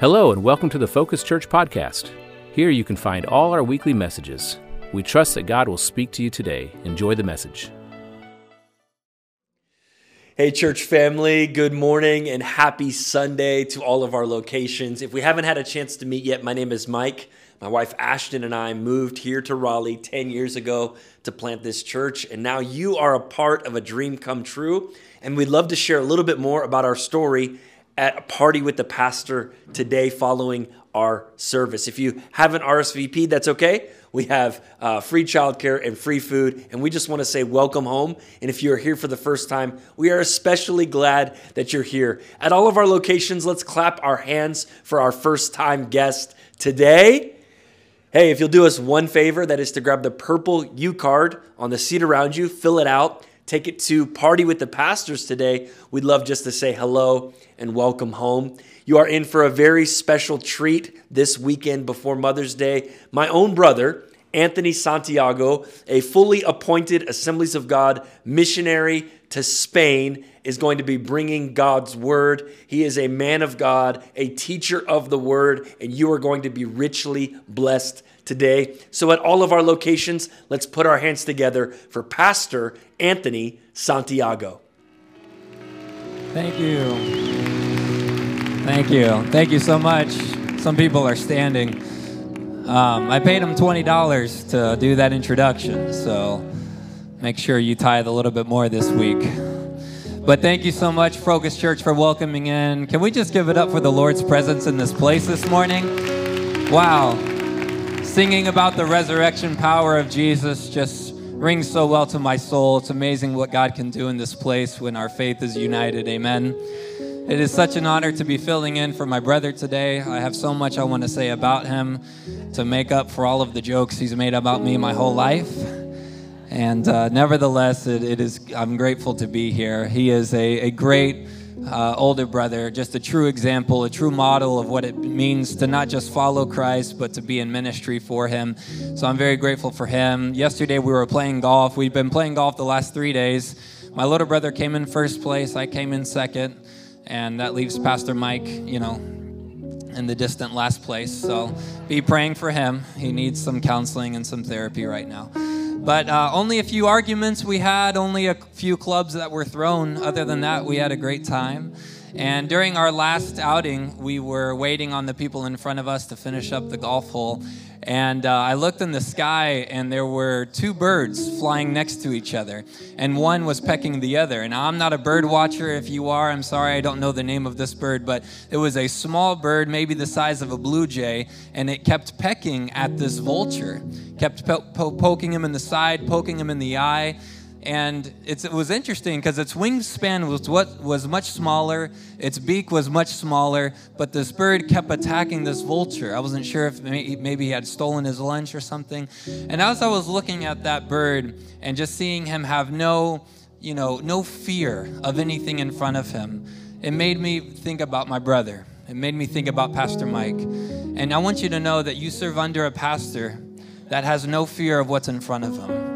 Hello, and welcome to the Focus Church podcast. Here you can find all our weekly messages. We trust that God will speak to you today. Enjoy the message. Hey, church family, good morning and happy Sunday to all of our locations. If we haven't had a chance to meet yet, my name is Mike. My wife Ashton and I moved here to Raleigh 10 years ago to plant this church, and now you are a part of a dream come true. And we'd love to share a little bit more about our story at a party with the pastor today following our service. If you haven't RSVP, that's okay. We have uh, free childcare and free food, and we just want to say welcome home. And if you're here for the first time, we are especially glad that you're here. At all of our locations, let's clap our hands for our first time guest today. Hey, if you'll do us one favor, that is to grab the purple U card on the seat around you, fill it out, take it to Party with the Pastors today, we'd love just to say hello and welcome home. You are in for a very special treat this weekend before Mother's Day. My own brother, Antony Santiago, a fully appointed Assemblies of God missionary to Spain, is going to be bringing God's word. He is a man of God, a teacher of the word, and you are going to be richly blessed today. So, at all of our locations, let's put our hands together for Pastor Antony Santiago. Thank you. Thank you. Thank you so much. Some people are standing. Um, I paid him $20 to do that introduction, so make sure you tithe a little bit more this week. But thank you so much, Focus Church, for welcoming in. Can we just give it up for the Lord's presence in this place this morning? Wow singing about the resurrection power of Jesus just rings so well to my soul. It's amazing what God can do in this place when our faith is united. Amen. It is such an honor to be filling in for my brother today. I have so much I want to say about him to make up for all of the jokes he's made about me my whole life. And uh, nevertheless, it, it is, I'm grateful to be here. He is a, a great uh, older brother, just a true example, a true model of what it means to not just follow Christ, but to be in ministry for Him. So I'm very grateful for him. Yesterday we were playing golf. We've been playing golf the last three days. My little brother came in first place, I came in second, and that leaves Pastor Mike, you know, in the distant last place. So be praying for him. He needs some counseling and some therapy right now. But uh, only a few arguments we had, only a few clubs that were thrown. Other than that, we had a great time. And during our last outing, we were waiting on the people in front of us to finish up the golf hole. And uh, I looked in the sky, and there were two birds flying next to each other, and one was pecking the other. And I'm not a bird watcher. If you are, I'm sorry, I don't know the name of this bird, but it was a small bird, maybe the size of a blue jay, and it kept pecking at this vulture, kept po- po- poking him in the side, poking him in the eye and it was interesting because its wingspan was what was much smaller its beak was much smaller but this bird kept attacking this vulture. I wasn't sure if maybe he had stolen his lunch or something. And as i was looking at that bird and just seeing him have no you know no fear of anything in front of him it made me think about my brother. It made me think about pastor mike. And i want you to know that you serve under a pastor that has no fear of what's in front of him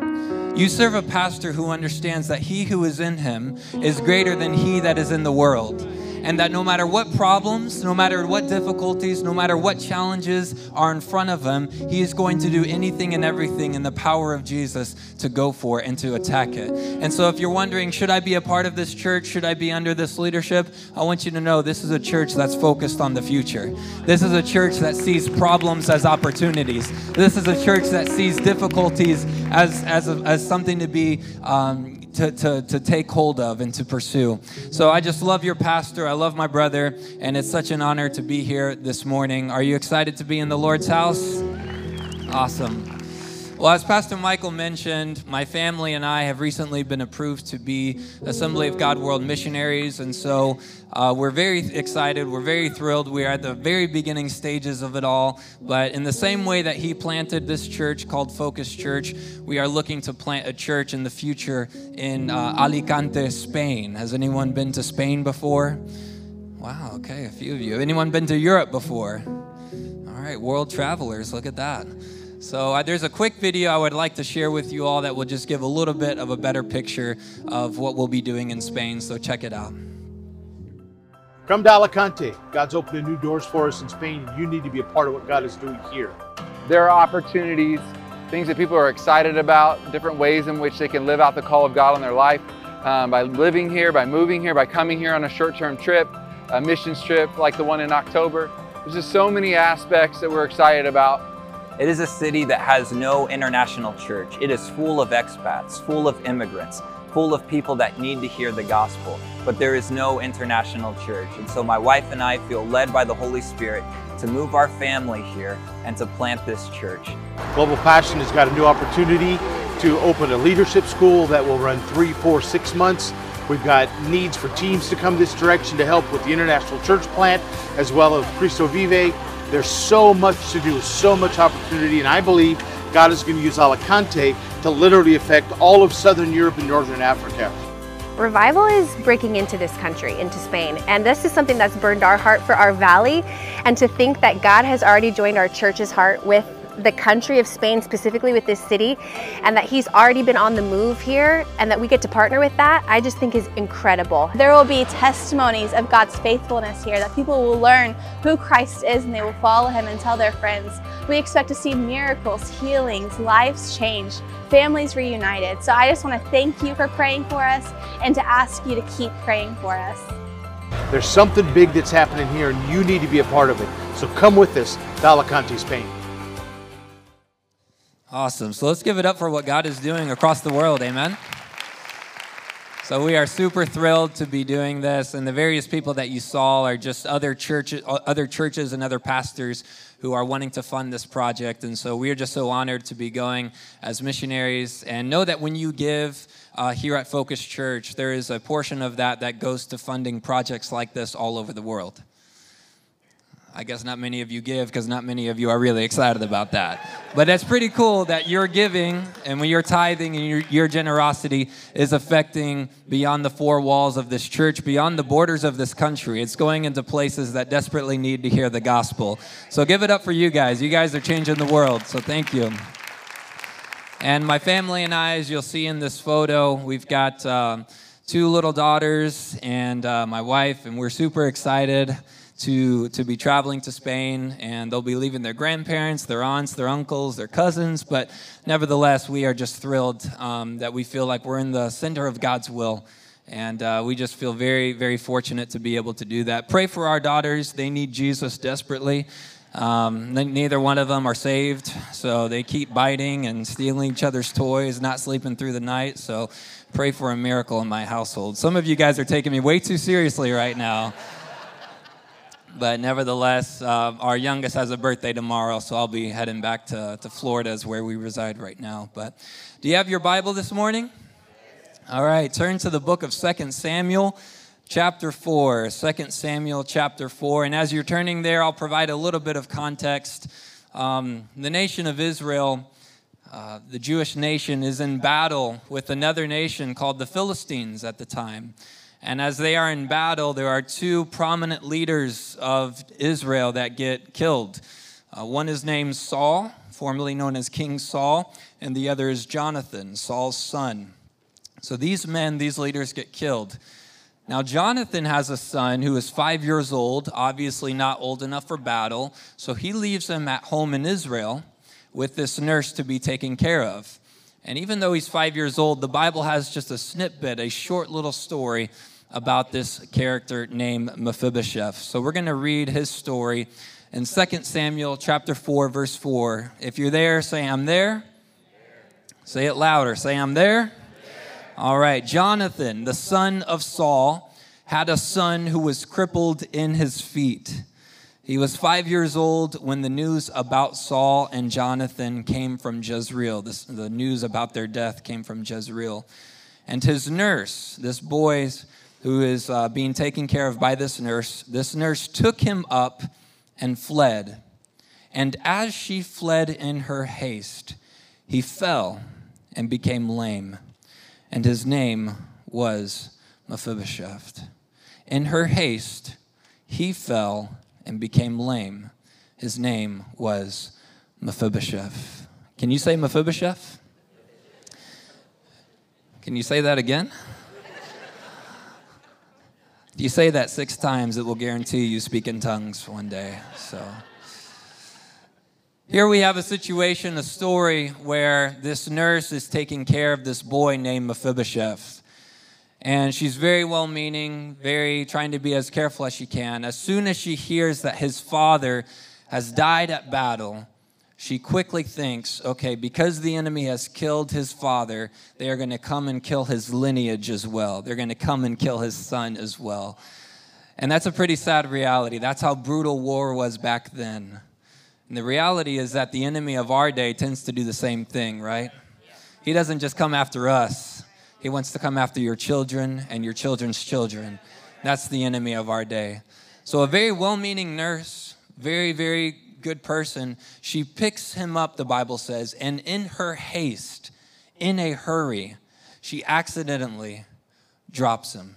you serve a pastor who understands that he who is in him is greater than he that is in the world and that no matter what problems, no matter what difficulties, no matter what challenges are in front of him, he is going to do anything and everything in the power of Jesus to go for and to attack it. And so, if you're wondering, should I be a part of this church? Should I be under this leadership? I want you to know this is a church that's focused on the future. This is a church that sees problems as opportunities. This is a church that sees difficulties as, as, a, as something to be um, to, to, to take hold of and to pursue. So I just love your pastor. I love my brother. And it's such an honor to be here this morning. Are you excited to be in the Lord's house? Awesome. Well, as Pastor Michael mentioned, my family and I have recently been approved to be Assembly of God World missionaries, and so uh, we're very excited. We're very thrilled. We are at the very beginning stages of it all. But in the same way that he planted this church called Focus Church, we are looking to plant a church in the future in uh, Alicante, Spain. Has anyone been to Spain before? Wow, okay, a few of you. Anyone been to Europe before? All right, world travelers, look at that. So uh, there's a quick video I would like to share with you all that will just give a little bit of a better picture of what we'll be doing in Spain. So check it out. Come to Alicante. God's opening new doors for us in Spain, and you need to be a part of what God is doing here. There are opportunities, things that people are excited about, different ways in which they can live out the call of God in their life um, by living here, by moving here, by coming here on a short term trip, a missions trip like the one in October. There's just so many aspects that we're excited about. It is a city that has no international church. It is full of expats, full of immigrants full of people that need to hear the gospel, but there is no international church. And so my wife and I feel led by the Holy Spirit to move our family here and to plant this church. Global Passion has got a new opportunity to open a leadership school that will run three, four, six months. We've got needs for teams to come this direction to help with the international church plant as well as Cristo Vive. There's so much to do, so much opportunity, and I believe God is going to use Alicante to literally affect all of Southern Europe and Northern Africa. Revival is breaking into this country, into Spain, and this is something that's burned our heart for our valley. And to think that God has already joined our church's heart with the country of Spain, specifically with this city, and that he's already been on the move here and that we get to partner with that, I just think is incredible. There will be testimonies of God's faithfulness here, that people will learn who Christ is and they will follow him and tell their friends. We expect to see miracles, healings, lives changed, families reunited. So I just want to thank you for praying for us and to ask you to keep praying for us. There's something big that's happening here and you need to be a part of it. So come with us to Alicante, Spain. Awesome. So let's give it up for what God is doing across the world. Amen. So we are super thrilled to be doing this, and the various people that you saw are just other churches, other churches, and other pastors who are wanting to fund this project. And so we are just so honored to be going as missionaries. And know that when you give uh, here at Focus Church, there is a portion of that that goes to funding projects like this all over the world. I guess not many of you give because not many of you are really excited about that. But that's pretty cool that you're giving and when you're tithing and your, your, generosity is affecting beyond the four walls of this church, beyond the borders of this country. It's going into places that desperately need to hear the gospel. So give it up for you guys. You guys are changing the world. So thank you. And my family and I, as you'll see in this photo, we've got um, two little daughters and uh, my wife, and we're super excited to, to be traveling to Spain, and they'll be leaving their grandparents, their aunts, their uncles, their cousins. But nevertheless, we are just thrilled um, that we feel like we're in the center of God's will. And uh, we just feel very, very fortunate to be able to do that. Pray for our daughters. They need Jesus desperately. Um, neither one of them are saved, so they keep biting and stealing each other's toys, not sleeping through the night. So pray for a miracle in my household. Some of you guys are taking me way too seriously right now. But nevertheless, uh, our youngest has a birthday tomorrow, so I'll be heading back to, to Florida, is where we reside right now. But do you have your Bible this morning? All right, turn to the book of Second Samuel, chapter 4. 2 Samuel, chapter 4. And as you're turning there, I'll provide a little bit of context. Um, the nation of Israel, uh, the Jewish nation, is in battle with another nation called the Philistines at the time. And as they are in battle, there are two prominent leaders of Israel that get killed. Uh, one is named Saul, formerly known as King Saul, and the other is Jonathan, Saul's son. So these men, these leaders get killed. Now, Jonathan has a son who is five years old, obviously not old enough for battle, so he leaves him at home in Israel with this nurse to be taken care of. And even though he's five years old, the Bible has just a snippet, a short little story about this character named Mephibosheth. So we're going to read his story in 2 Samuel chapter 4 verse 4. If you're there, say I'm there. Say it louder. Say I'm there. All right. Jonathan, the son of Saul, had a son who was crippled in his feet. He was five years old when the news about Saul and Jonathan came from Jezreel. This, the news about their death came from Jezreel. And his nurse, this boy's who is uh, being taken care of by this nurse, this nurse took him up and fled. And as she fled in her haste, he fell and became lame. And his name was Mephibosheth. In her haste, he fell and became lame. His name was Mephibosheth. Can you say Mephibosheth? Can you say that again? If you say that six times, it will guarantee you speak in tongues one day. So. Here we have a situation, a story where this nurse is taking care of this boy named Mephibosheth. And she's very well meaning, very trying to be as careful as she can. As soon as she hears that his father has died at battle, she quickly thinks, okay, because the enemy has killed his father, they are going to come and kill his lineage as well. They're going to come and kill his son as well. And that's a pretty sad reality. That's how brutal war was back then. And the reality is that the enemy of our day tends to do the same thing, right? He doesn't just come after us, he wants to come after your children and your children's children. That's the enemy of our day. So, a very well meaning nurse, very, very good person, she picks him up, the Bible says, and in her haste, in a hurry, she accidentally drops him.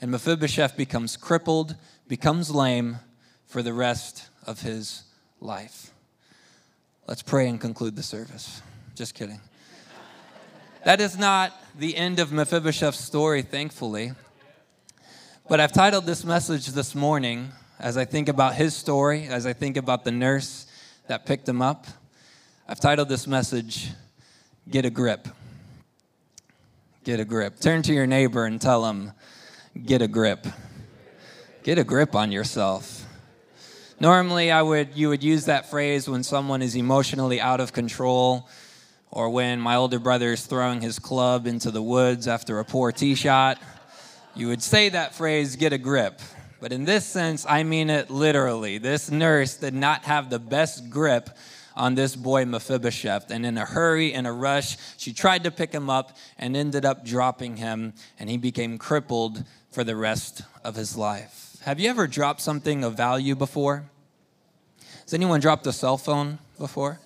And Mephibosheth becomes crippled, becomes lame for the rest of his life. Let's pray and conclude the service. Just kidding. That is not the end of Mephibosheth's story, thankfully. But I've titled this message this morning as I think about his story, as I think about the nurse that picked him up. I've titled this message, Get a Grip. Get a grip. Turn to your neighbor and tell him, Get a grip. Get a grip on yourself. Normally, I would you would use that phrase when someone is emotionally out of control, or when my older brother is throwing his club into the woods after a poor tee shot. You would say that phrase, "Get a grip." But in this sense, I mean it literally. This nurse did not have the best grip on this boy Mephibosheth. And in a hurry, in a rush, she tried to pick him up and ended up dropping him, and he became crippled for the rest of his life. Have you ever dropped something of value before? Has anyone dropped a cell phone before?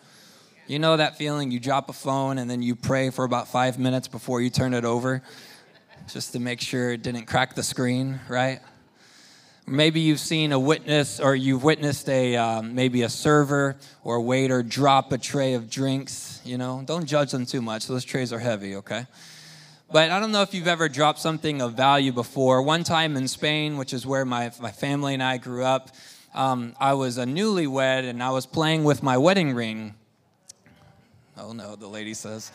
You know that feeling you drop a phone and then you pray for about five minutes before you turn it over just to make sure it didn't crack the screen, right? Maybe you've seen a witness or you've witnessed a um, maybe a server or a waiter drop a tray of drinks. You know, don't judge them too much. Those trays are heavy, okay? But I don't know if you've ever dropped something of value before. One time in Spain, which is where my, my family and I grew up, um, I was a newlywed and I was playing with my wedding ring. Oh no, the lady says.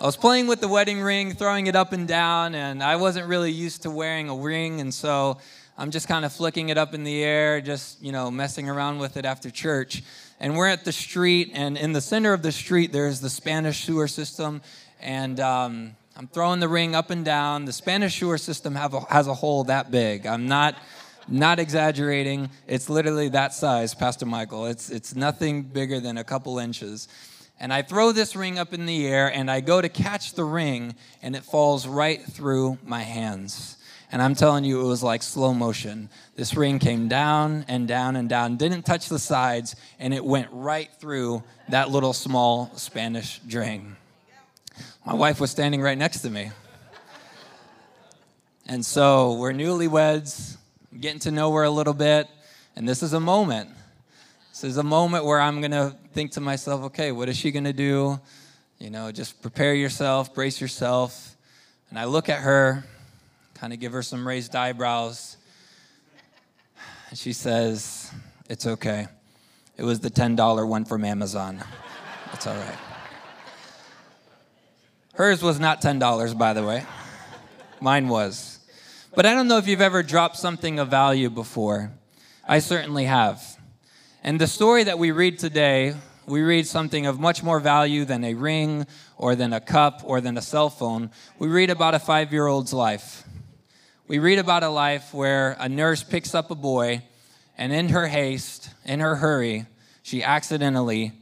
I was playing with the wedding ring, throwing it up and down, and I wasn't really used to wearing a ring, and so I'm just kind of flicking it up in the air, just, you know, messing around with it after church. And we're at the street, and in the center of the street, there's the Spanish sewer system, and um, I'm throwing the ring up and down. The Spanish sewer system a, has a hole that big. I'm not not exaggerating. It's literally that size, Pastor Michael. It's, it's nothing bigger than a couple inches. And I throw this ring up in the air and I go to catch the ring and it falls right through my hands. And I'm telling you, it was like slow motion. This ring came down and down and down, didn't touch the sides, and it went right through that little small Spanish drain. My wife was standing right next to me. And so we're newlyweds getting to know her a little bit. And this is a moment. This is a moment where I'm to think to myself, okay, what is she to do? You know, just prepare yourself, brace yourself. And I look at her, kind of give her some raised eyebrows. She says, It's okay. It was the $10 one from Amazon. It's all right. Hers was not $10, by the way. Mine was. But I don't know if you've ever dropped something of value before. I certainly have. And the story that we read today, we read something of much more value than a ring or than a cup or than a cell phone. We read about a five year old's life. We read about a life where a nurse picks up a boy, and in her haste, in her hurry, she accidentally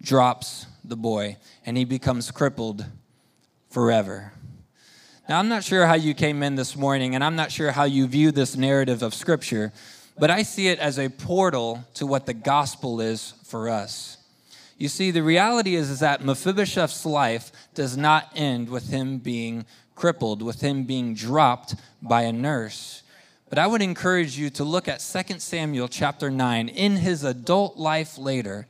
drops the boy, and he becomes crippled forever. Now, I'm not sure how you came in this morning, and I'm not sure how you view this narrative of Scripture, but I see it as a portal to what the gospel is for us. You see, the reality is, is that Mephibosheth's life does not end with him being crippled, with him being dropped by a nurse. But I would encourage you to look at 2 Samuel chapter 9. In his adult life later,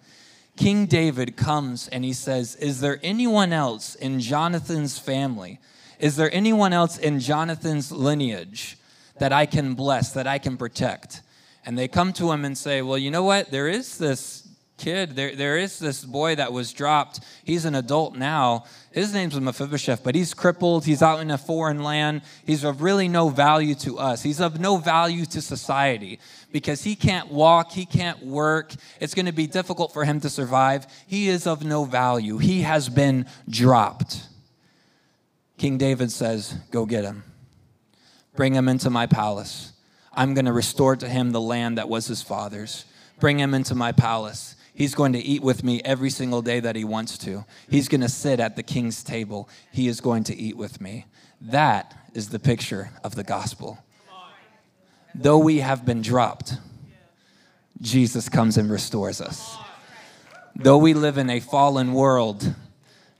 King David comes and he says, Is there anyone else in Jonathan's family is there anyone else in Jonathan's lineage that I can bless, that I can protect. And they come to him and say, Well, you know what? There is this kid, there, there is this boy that was dropped. He's an adult now. His name's Mephibosheth, but he's crippled. He's out in a foreign land. He's of really no value to us. He's of no value to society because he can't walk, he can't work. It's going to be difficult for him to survive. He is of no value. He has been dropped. King David says, Go get him. Bring him into my palace. I'm going to restore to him the land that was his father's. Bring him into my palace. He's going to eat with me every single day that he wants to. He's going to sit at the king's table. He is going to eat with me. That is the picture of the gospel. Though we have been dropped, Jesus comes and restores us. Though we live in a fallen world,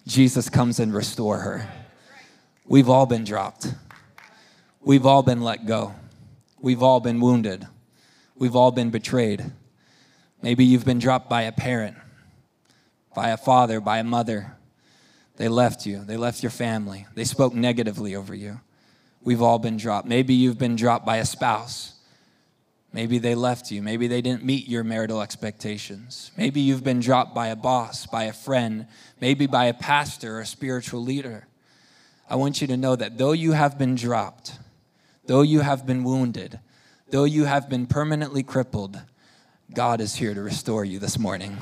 Jesus comes and restore her. We've all been dropped. We've all been let go. We've all been wounded. We've all been betrayed. Maybe you've been dropped by a parent, by a father, by a mother. They left you, they left your family, they spoke negatively over you. We've all been dropped. Maybe you've been dropped by a spouse. Maybe they left you. Maybe they didn't meet your marital expectations. Maybe you've been dropped by a boss, by a friend, maybe by a pastor or a spiritual leader. I want you to know that though you have been dropped, though you have been wounded, though you have been permanently crippled, God is here to restore you this morning.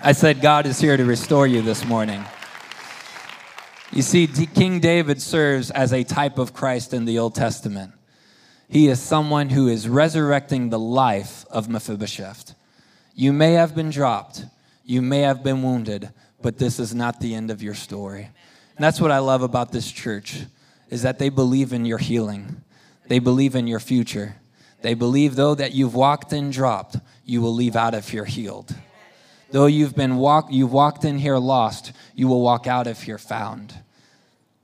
I said, God is here to restore you this morning. You see, King David serves as a type of Christ in the Old Testament. He is someone who is resurrecting the life of Mephibosheth. You may have been dropped, you may have been wounded, but this is not the end of your story. And that's what I love about this church is that they believe in your healing. They believe in your future. They believe, though, that you've walked and dropped, you will leave out if you're healed. Though you've been walk, you've walked in here lost, you will walk out if you're found.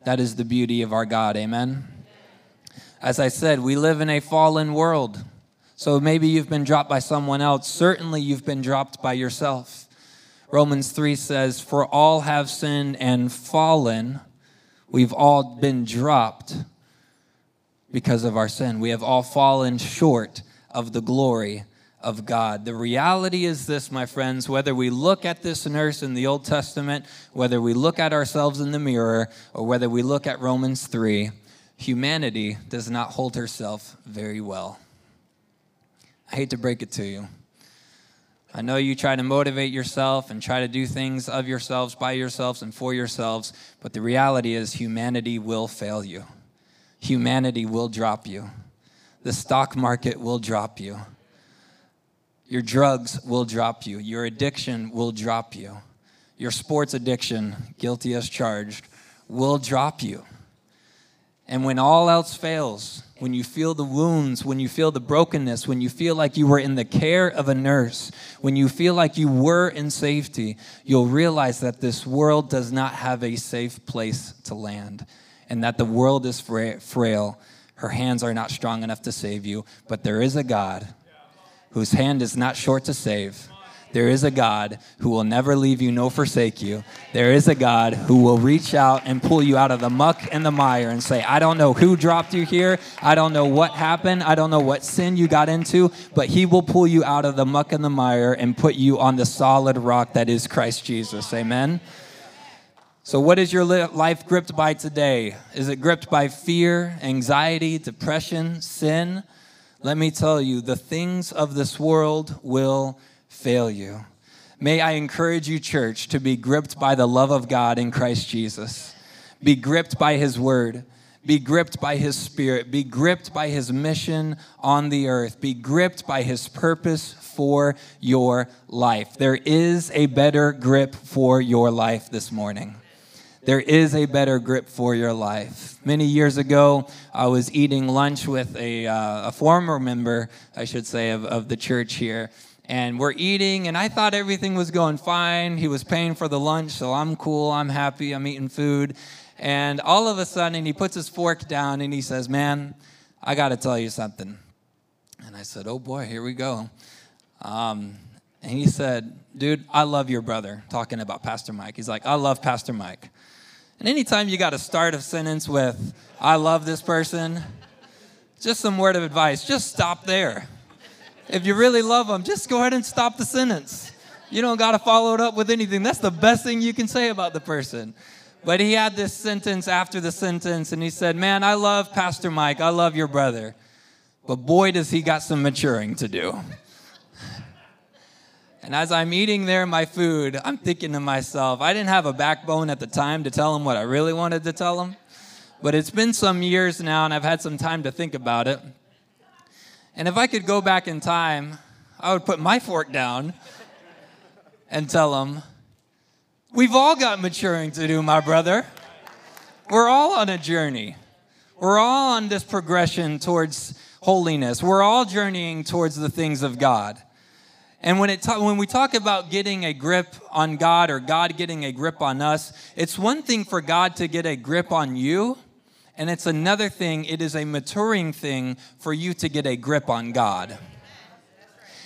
That is the beauty of our God. Amen. As I said, we live in a fallen world. So maybe you've been dropped by someone else. Certainly you've been dropped by yourself. Romans 3 says, For all have sinned and fallen. We've all been dropped because of our sin. We have all fallen short of the glory of God. The reality is this, my friends whether we look at this nurse in the Old Testament, whether we look at ourselves in the mirror, or whether we look at Romans 3, humanity does not hold herself very well. I hate to break it to you. I know you try to motivate yourself and try to do things of yourselves, by yourselves, and for yourselves, but the reality is humanity will fail you humanity will drop you. The stock market will drop you. Your drugs will drop you. Your addiction will drop you. Your sports addiction, guilty as charged, will drop you. And when all else fails, when you feel the wounds, when you feel the brokenness, when you feel like you were in the care of a nurse, when you feel like you were in safety, you'll realize that this world does not have a safe place to land and that the world is frail. Her hands are not strong enough to save you, but there is a God whose hand is not short to save. There is a God who will never leave you nor forsake you. There is a God who will reach out and pull you out of the muck and the mire and say, I don't know who dropped you here. I don't know what happened. I don't know what sin you got into, but He will pull you out of the muck and the mire and put you on the solid rock that is Christ Jesus. Amen. So, what is your life gripped by today? Is it gripped by fear, anxiety, depression, sin? Let me tell you, the things of this world will fail you. May I encourage you, church, to be gripped by the love of God in Christ Jesus. Be gripped by His Word. Be gripped by His Spirit. Be gripped by His mission on the earth. Be gripped by His purpose for your life. There is a better grip for your life this morning there is a better grip for your life. Many years ago, I was eating lunch with a, uh, a former member, I should say, of, of the church here. And we're eating, and I thought everything was going fine. He was paying for the lunch, so I'm cool, I'm happy, I'm eating food. And all of a sudden, he puts his fork down and he says, Man, I got to tell you something. And I said, Oh boy, here we go. Um, and he said, Dude, I love your brother, talking about Pastor Mike. He's like, I love Pastor Mike. And anytime you got to start a sentence with, I love this person, just some word of advice just stop there. If you really love them, just go ahead and stop the sentence. You don't got to follow it up with anything. That's the best thing you can say about the person. But he had this sentence after the sentence, and he said, Man, I love Pastor Mike. I love your brother. But boy, does he got some maturing to do. And as I'm eating there my food, I'm thinking to myself, I didn't have a backbone at the time to tell him what I really wanted to tell him. But it's been some years now, and I've had some time to think about it. And if I could go back in time, I would put my fork down and tell him, We've all got maturing to do, my brother. We're all on a journey. We're all on this progression towards holiness. We're all journeying towards the things of God. And when, it ta- when we talk about getting a grip on God or God getting a grip on us, it's one thing for God to get a grip on you, and it's another thing, it is a maturing thing for you to get a grip on God.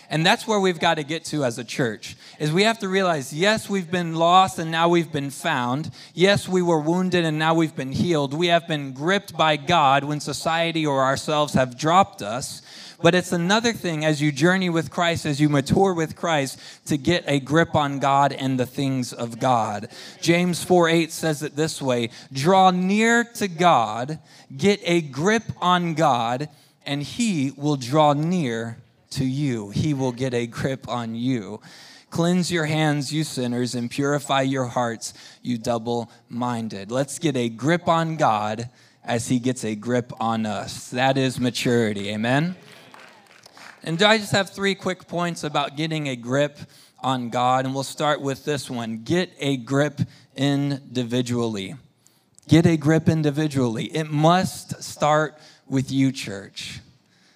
And that's where we've got to get to as a church. Is we have to realize, yes, we've been lost and now we've been found. Yes, we were wounded and now we've been healed. We have been gripped by God when society or ourselves have dropped us. But it's another thing as you journey with Christ, as you mature with Christ, to get a grip on God and the things of God. James 4 8 says it this way Draw near to God, get a grip on God, and He will draw near to you. He will get a grip on you. Cleanse your hands, you sinners, and purify your hearts, you double minded. Let's get a grip on God as He gets a grip on us. That is maturity. Amen? And I just have three quick points about getting a grip on God, and we'll start with this one get a grip individually. Get a grip individually. It must start with you, church.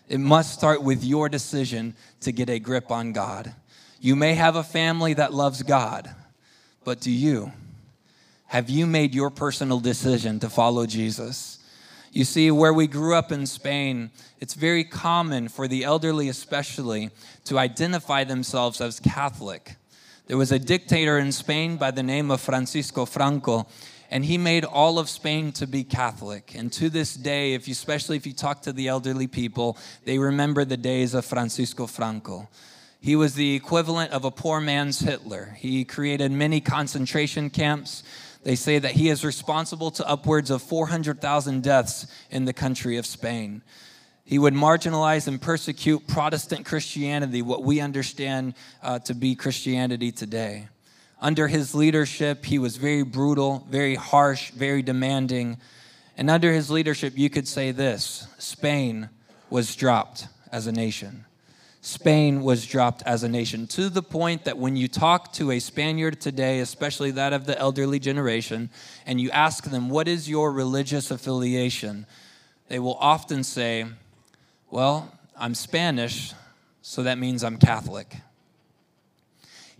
It must start with your decision to get a grip on God. You may have a family that loves God, but do you? Have you made your personal decision to follow Jesus? You see, where we grew up in Spain, it's very common for the elderly, especially, to identify themselves as Catholic. There was a dictator in Spain by the name of Francisco Franco, and he made all of Spain to be Catholic. And to this day, if you, especially if you talk to the elderly people, they remember the days of Francisco Franco. He was the equivalent of a poor man's Hitler. He created many concentration camps. They say that he is responsible to upwards of 400,000 deaths in the country of Spain. He would marginalize and persecute Protestant Christianity, what we understand uh, to be Christianity today. Under his leadership, he was very brutal, very harsh, very demanding. And under his leadership, you could say this Spain was dropped as a nation. Spain was dropped as a nation to the point that when you talk to a Spaniard today, especially that of the elderly generation, and you ask them, What is your religious affiliation? they will often say, Well, I'm Spanish, so that means I'm Catholic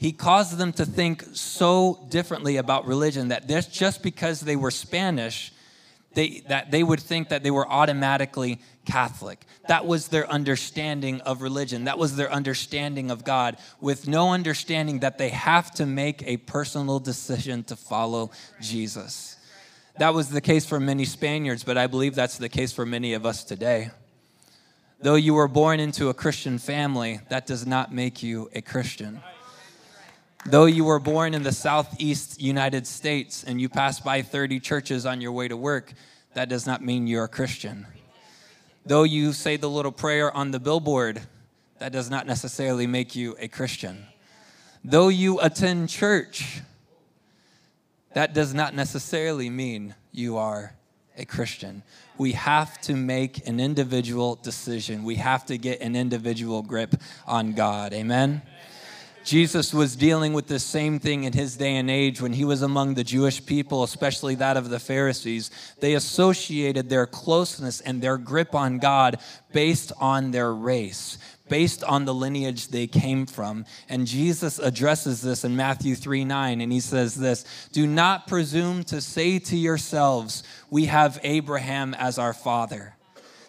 he caused them to think so differently about religion that just because they were Spanish, they, that they would think that they were automatically Catholic. That was their understanding of religion. That was their understanding of God, with no understanding that they have to make a personal decision to follow Jesus. That was the case for many Spaniards, but I believe that's the case for many of us today. Though you were born into a Christian family, that does not make you a Christian. Though you were born in the southeast United States and you pass by 30 churches on your way to work, that does not mean you're a Christian. Though you say the little prayer on the billboard, that does not necessarily make you a Christian. Though you attend church, that does not necessarily mean you are a Christian. We have to make an individual decision. We have to get an individual grip on God. Amen. Jesus was dealing with the same thing in his day and age when he was among the Jewish people, especially that of the Pharisees. They associated their closeness and their grip on God based on their race, based on the lineage they came from. And Jesus addresses this in Matthew 3 9, and he says this Do not presume to say to yourselves, We have Abraham as our father.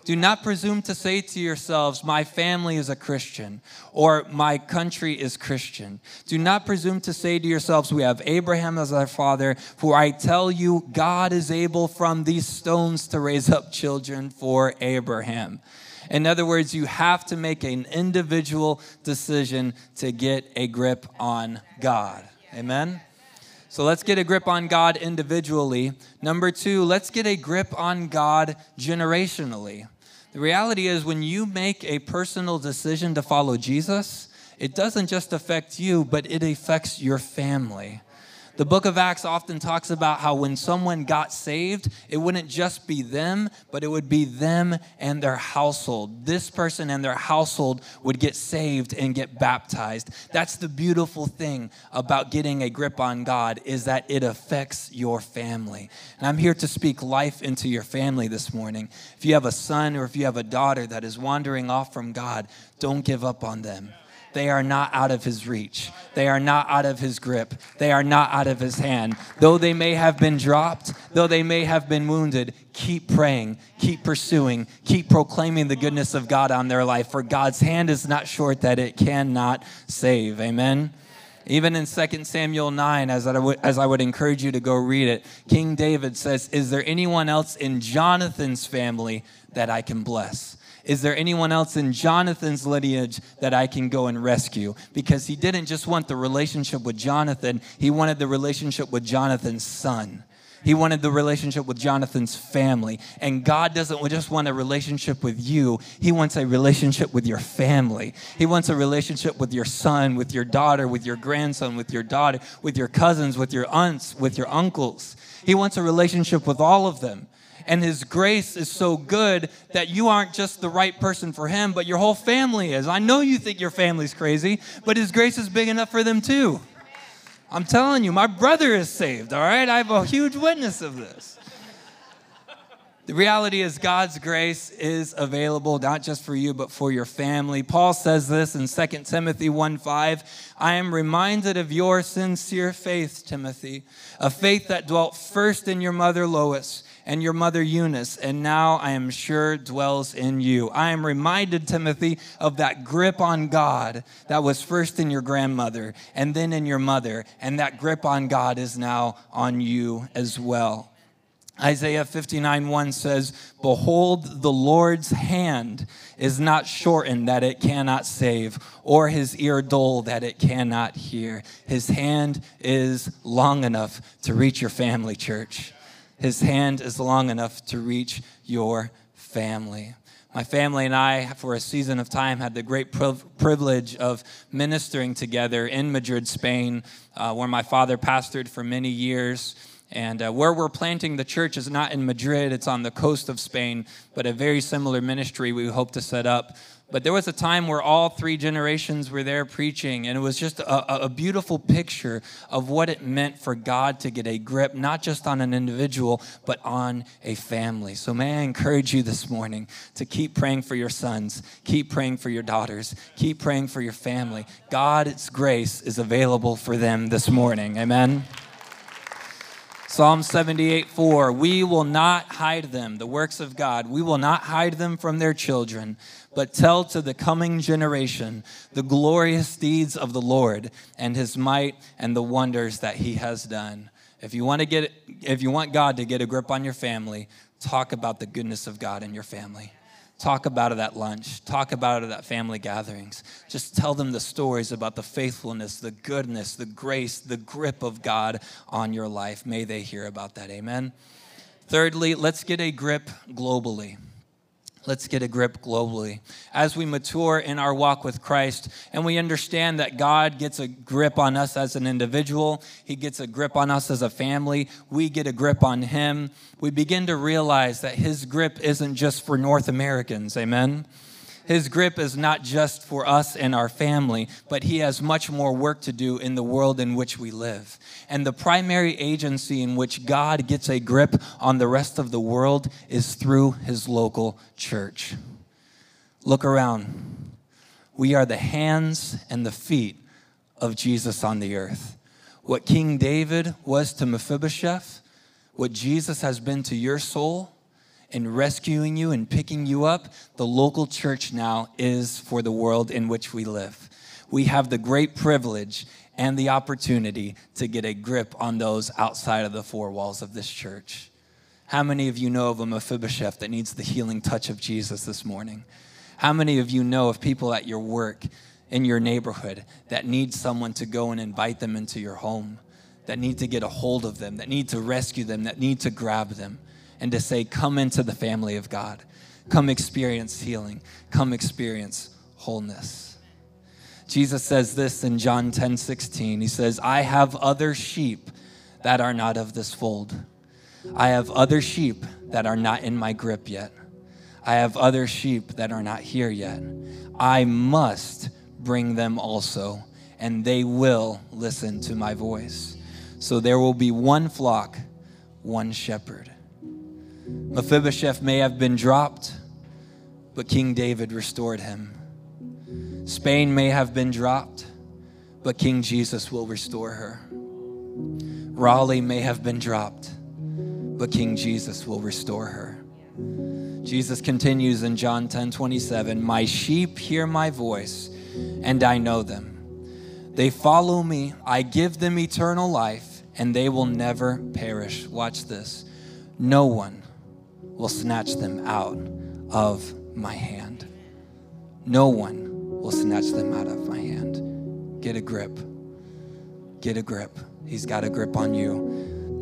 Do not presume to say to yourselves, My family is a Christian, or My country is Christian. Do not presume to say to yourselves, We have Abraham as our father, for I tell you, God is able from these stones to raise up children for Abraham. In other words, you have to make an individual decision to get a grip on God. Amen? So let's get a grip on God individually. Number two, let's get a grip on God generationally. The reality is, when you make a personal decision to follow Jesus, it doesn't just affect you, but it affects your family. The book of Acts often talks about how when someone got saved, it wouldn't just be them, but it would be them and their household. This person and their household would get saved and get baptized. That's the beautiful thing about getting a grip on God is that it affects your family. And I'm here to speak life into your family this morning. If you have a son or if you have a daughter that is wandering off from God, don't give up on them they are not out of his reach. They are not out of his grip. They are not out of his hand. Though they may have been dropped, though they may have been wounded, keep praying, keep pursuing, keep proclaiming the goodness of God on their life, for God's hand is not short that it cannot save. Amen. Even in 2 Samuel 9, as I, would, as I would encourage you to go read it, King David says, Is there anyone else in Jonathan's family that I can bless? Is there anyone else in Jonathan's lineage that I can go and rescue? Because he didn't just want the relationship with Jonathan, he wanted the relationship with Jonathan's son. He wanted the relationship with Jonathan's family. And God doesn't just want a relationship with you, He wants a relationship with your family. He wants a relationship with your son, with your daughter, with your grandson, with your daughter, with your cousins, with your aunts, with your uncles. He wants a relationship with all of them and His grace is so good that you aren't just the right person for Him, but your whole family is. I know you think your family's crazy, but His grace is big enough for them too. I'm telling you, my brother is saved, all right? I have a huge witness of this. The reality is, God's grace is available not just for you, but for your family. Paul says this in 2 Timothy 1 5. I am reminded of your sincere faith, Timothy, a faith that dwelt first in your mother Lois and your mother Eunice, and now I am sure dwells in you. I am reminded, Timothy, of that grip on God that was first in your grandmother and then in your mother, and that grip on God is now on you as well. Isaiah 59 1 says, Behold, the Lord's hand is not shortened that it cannot save, or his ear dull that it cannot hear. His hand is long enough to reach your family, church. His hand is long enough to reach your family. My family and I, for a season of time, had the great privilege of ministering together in Madrid, Spain, uh, where my father pastored for many years. And uh, where we're planting the church is not in Madrid, it's on the coast of Spain, but a very similar ministry we hope to set up but there was a time where all three generations were there preaching, and it was just a, a, beautiful picture of what it meant for God to get a grip, not just on an individual, but on a family. So, may I encourage you this morning to keep praying for your sons, keep praying for your daughters, keep praying for your family. God's grace is available for them this morning. Amen. Psalm 78 4 We will not hide them, the works of God. We will not hide them from their children but tell to the coming generation the glorious deeds of the Lord and his might and the wonders that he has done. If you want to get if you want God to get a grip on your family, talk about the goodness of God in your family. Talk about it at lunch. Talk about it at family gatherings. Just tell them the stories about the faithfulness, the goodness, the grace, the grip of God on your life. May they hear about that. Amen. Thirdly, let's get a grip globally. Let's get a grip globally. As we mature in our walk with Christ and we understand that God gets a grip on us as an individual, He gets a grip on us as a family, we get a grip on Him, we begin to realize that His grip isn't just for North Americans. Amen? His grip is not just for us and our family, but He has much more work to do in the world in which we live. And the primary agency in which God gets a grip on the rest of the world is through His local church. Look around. We are the hands and the feet of Jesus on the earth. What King David was to Mephibosheth, what Jesus has been to your soul, in rescuing you and picking you up, the local church now is for the world in which we live. We have the great privilege and the opportunity to get a grip on those outside of the four walls of this church. How many of you know of a Mephibosheth that needs the healing touch of Jesus this morning? How many of you know of people at your work, in your neighborhood, that need someone to go and invite them into your home, that need to get a hold of them, that need to rescue them, that need to grab them, and to say, Come into the family of God. Come experience healing. Come experience wholeness. Jesus says this in John 10 16. He says, I have other sheep that are not of this fold. I have other sheep that are not in my grip yet. I have other sheep that are not here yet. I must bring them also, and they will listen to my voice. So there will be one flock, one shepherd. Mephibosheth may have been dropped, but King David restored him. Spain may have been dropped, but King Jesus will restore her. Raleigh may have been dropped, but King Jesus will restore her. Jesus continues in John 10 27, My sheep hear my voice, and I know them. They follow me, I give them eternal life, and they will never perish. Watch this. No one will snatch them out of my hand. No one will snatch them out of my hand. Get a grip. Get a grip. He's got a grip on you.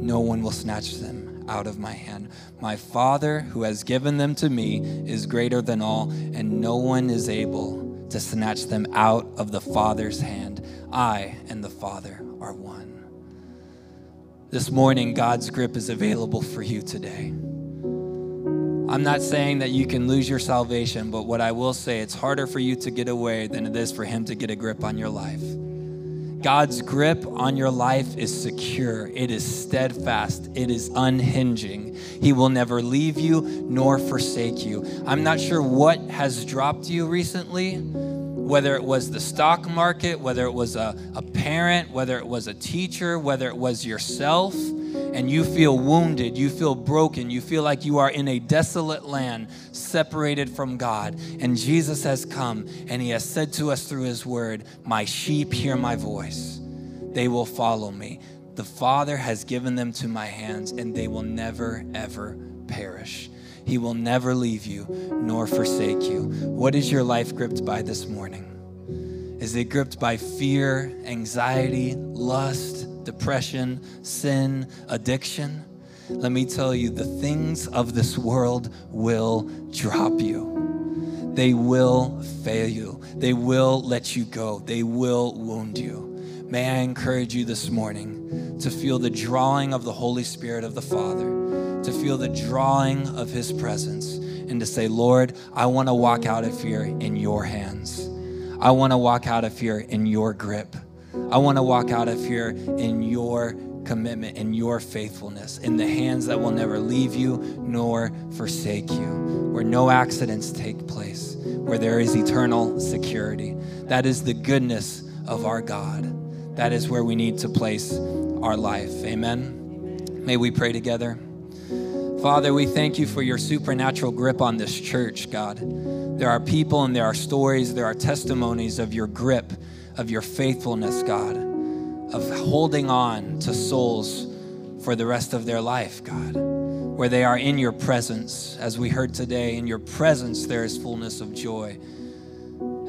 No one will snatch them out of my hand. My Father, who has given them to me, is greater than all, and no one is able to snatch them out of the Father's hand. I and the Father are one. This morning, God's grip is available for you today. I'm not saying that you can lose your salvation, but what I will say, it's harder for you to get away than it is for Him to get a grip on your life. God's grip on your life is secure, it is steadfast, it is unhinging. He will never leave you nor forsake you. I'm not sure what has dropped you recently, whether it was the stock market, whether it was a, a parent, whether it was a teacher, whether it was yourself and you feel wounded, you feel broken, you feel like you are in a desolate land, separated from God. And Jesus has come and He has said to us through His word, My sheep hear my voice, they will follow me. The Father has given them to my hands, and they will never, ever perish. He will never leave you nor forsake you. What is your life gripped by this morning? Is it gripped by fear, anxiety, lust? Depression, sin, addiction, let me tell you the things of this world will drop you. They will fail you. They will let you go. They will wound you. May I encourage you this morning to feel the drawing of the Holy Spirit of the Father, to feel the drawing of His presence, and to say, Lord, I want to walk out of here in your hands. I want to walk out of here in your grip. I want to walk out of here in your commitment, in your faithfulness, in the hands that will never leave you nor forsake you, where no accidents take place, where there is eternal security. That is the goodness of our God. That is where we need to place our life. Amen. May we pray together. Father, we thank you for your supernatural grip on this church, God. There are people and there are stories, there are testimonies of your grip of your faithfulness, God, of holding on to souls for the rest of their life, God, where they are in your presence. As we heard today, in your presence there is fullness of joy.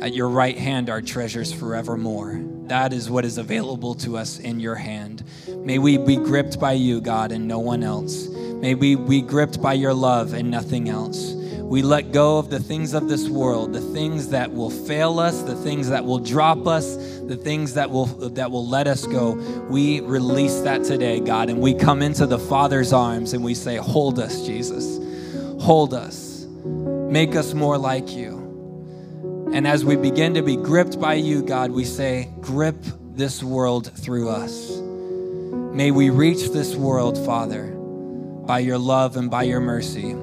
At your right hand are treasures forevermore. That is what is available to us in your hand. May we be gripped by you, God, and no one else. May we be gripped by your love and nothing else. We let go of the things of this world, the things that will fail us, the things that will drop us, the things that will that will let us go. We release that today, God, and we come into the Father's arms and we say, "Hold us, Jesus. Hold us. Make us more like you." And as we begin to be gripped by you, God, we say, "Grip this world through us." May we reach this world, Father, by your love and by your mercy.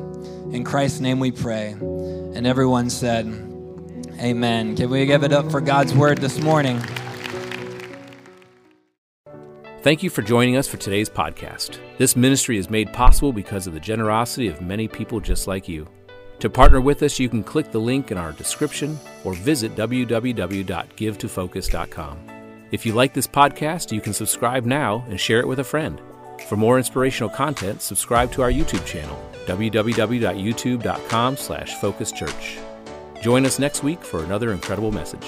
In Christ's name we pray. And everyone said, Amen. Can we give it up for God's word this morning? Thank you for joining us for today's podcast. This ministry is made possible because of the generosity of many people just like you. To partner with us, you can click the link in our description or visit www.givetofocus.com. If you like this podcast, you can subscribe now and share it with a friend. For more inspirational content, subscribe to our YouTube channel, www.youtube.com slash focuschurch. Join us next week for another incredible message.